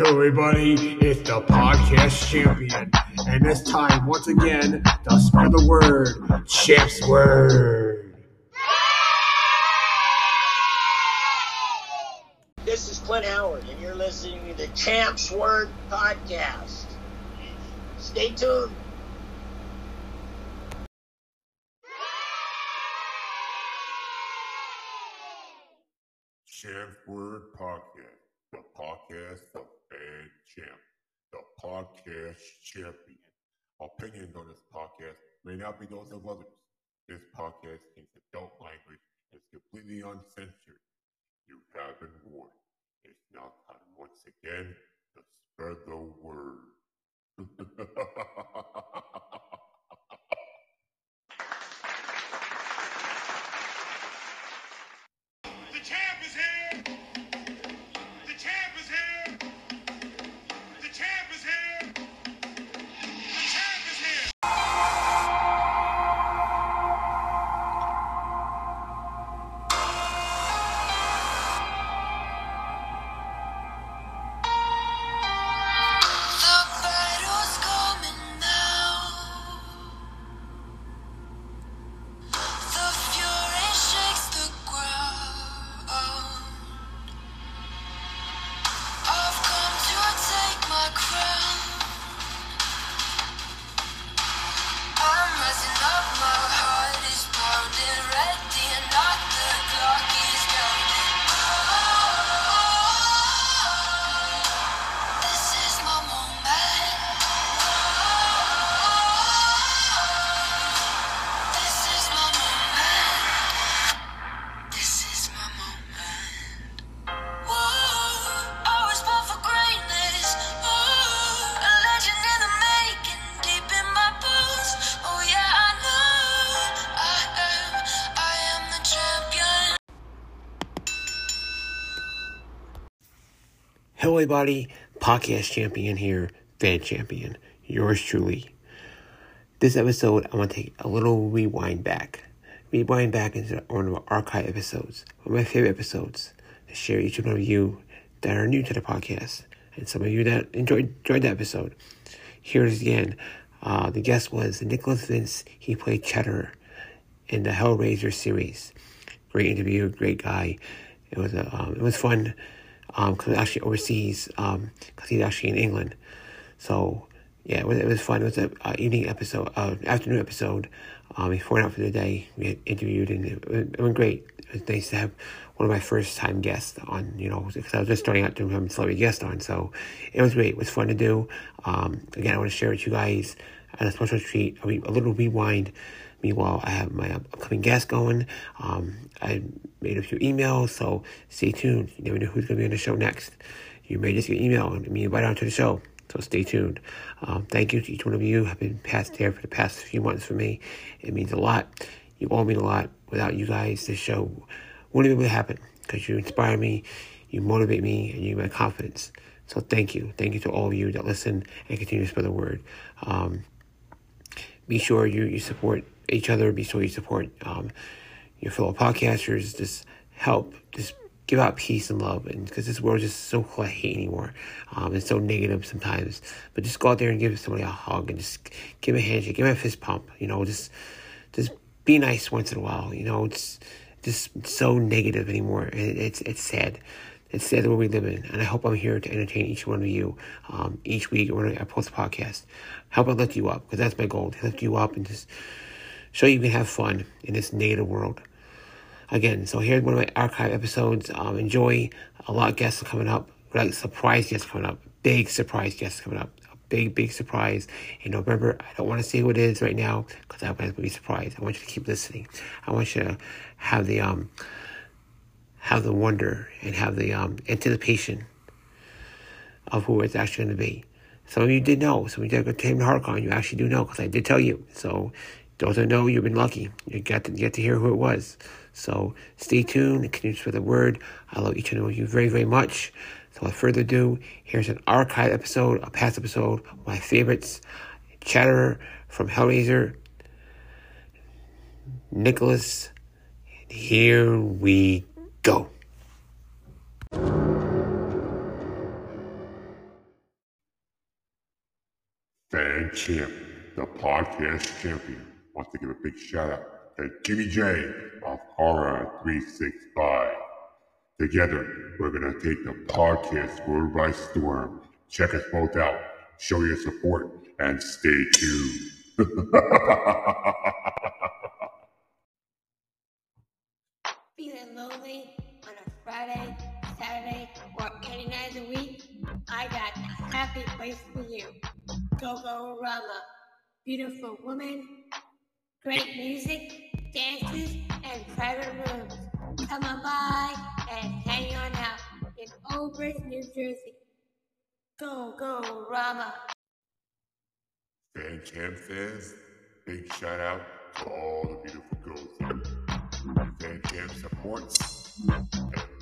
Hello, everybody. It's the podcast champion. And this time, once again, to spread the word, Champ's Word. This is Clint Howard, and you're listening to the Champ's Word podcast. Stay tuned. Champ's Word Podcast, the podcast of Bad Champ, the podcast champion. Opinions on this podcast may not be those of others. This podcast contains adult language and is completely uncensored. You have been warned. It's now time once again to spread the word. Hello, everybody. Podcast champion here, fan champion. Yours truly. This episode, I want to take a little rewind back. Rewind back into one of our archive episodes, one of my favorite episodes, to share each one of you that are new to the podcast, and some of you that enjoyed enjoyed the episode. Here it is again. Uh, the guest was Nicholas Vince. He played Chatterer in the Hellraiser series. Great interview, great guy. It was a, um, it was fun because actually overseas because he's actually in England. So yeah, it was, it was fun. It was an uh, evening episode, uh, afternoon episode. Um, before out for the day, we had interviewed and it, it went great. It was nice to have one of my first time guests on, you know, because I was just starting out doing having celebrity guest on. So it was great. It was fun to do. Um, again, I want to share with you guys as a special treat, a, re- a little rewind. Meanwhile, I have my upcoming guest going. Um, I made a few emails, so stay tuned. You never know who's going to be on the show next. You may just get an email and be invited onto the show, so stay tuned. Um, thank you to each one of you. have been past there for the past few months for me. It means a lot. You all mean a lot. Without you guys, this show wouldn't be able to happen because you inspire me, you motivate me, and you give me confidence. So thank you. Thank you to all of you that listen and continue to spread the word. Um, be sure you, you support each other. Be sure you support um, your fellow podcasters. Just help. Just give out peace and love. And because this world is just so hate anymore, um, it's so negative sometimes. But just go out there and give somebody a hug and just give a handshake, give a fist pump. You know, just just be nice once in a while. You know, it's just so negative anymore. It, it's it's sad. It's sad the world we live in, and I hope I'm here to entertain each one of you um, each week when I post a podcast. Help I lift you up because that's my goal to lift you up and just show you can have fun in this negative world. Again, so here's one of my archive episodes. Um, enjoy. A lot of guests are coming up. Like surprise guests coming up. Big surprise guests coming up. A big, big surprise in November. I don't want to say who it is right now because I want to be surprised. I want you to keep listening. I want you to have the um, have the wonder and have the um, anticipation of who it's actually going to be. Some of you did know. Some of you that came to HeartCon, you actually do know because I did tell you. So those that know, you've been lucky. You got to get to hear who it was. So stay tuned and continue to spread the word. I love each and one of you very, very much. So without further ado, here's an archive episode, a past episode, my favorites. Chatterer from Hellraiser, Nicholas. Here we go. Fan Champ, the podcast champion, wants to give a big shout out to Jimmy J of Horror 365. Together, we're going to take the podcast world by storm. Check us both out, show your support, and stay tuned. Feeling lonely on a Friday, Saturday, or any night of the week? I got the happy place for you. Go Go Rama. Beautiful woman, great music, dances, and private rooms. Come on by and hang on out in Old Bridge, New Jersey. Go Go Rama. Fan Champ says, big shout out to all the beautiful girls here. Fan Champ supports and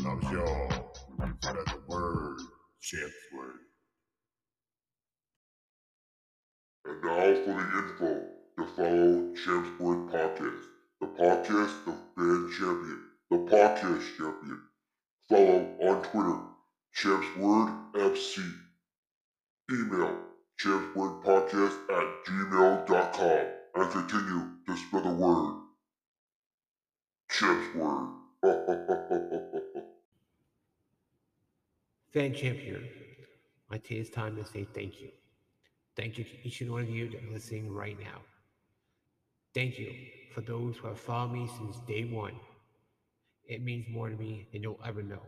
loves y'all. Spread the word, Champ's word. And now for the info to follow Champs Word Podcast, the podcast of Fan Champion, the podcast champion. Follow on Twitter, Champs Word FC. Email champswordpodcast at gmail.com and continue to spread the word. Champs Word. Fan champion, I take this time to say thank you. Thank you to each and one of you that are listening right now. Thank you for those who have followed me since day one. It means more to me than you'll ever know.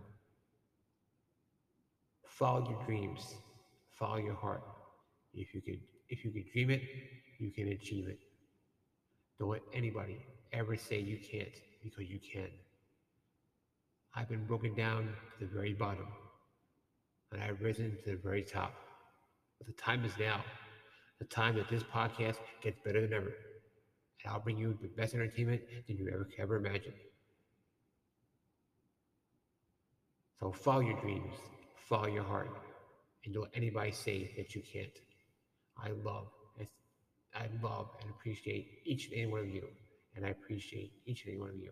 Follow your dreams. Follow your heart. If you could, if you could dream it, you can achieve it. Don't let anybody ever say you can't because you can. I've been broken down to the very bottom, and I've risen to the very top. But the time is now. The time that this podcast gets better than ever. And I'll bring you the best entertainment than you ever could ever imagine. So follow your dreams, follow your heart, and don't let anybody say that you can't. I love, I love and appreciate each and every one of you, and I appreciate each and every one of you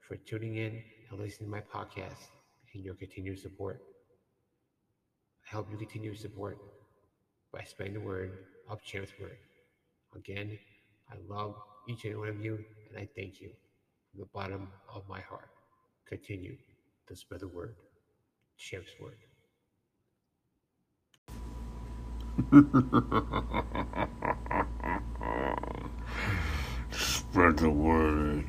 for tuning in and listening to my podcast and your continued support. I hope you continue to support by spreading the word of Champ's Word. Again, I love each and one of you, and I thank you from the bottom of my heart. Continue to spread the word. Champ's Word. Spread the word.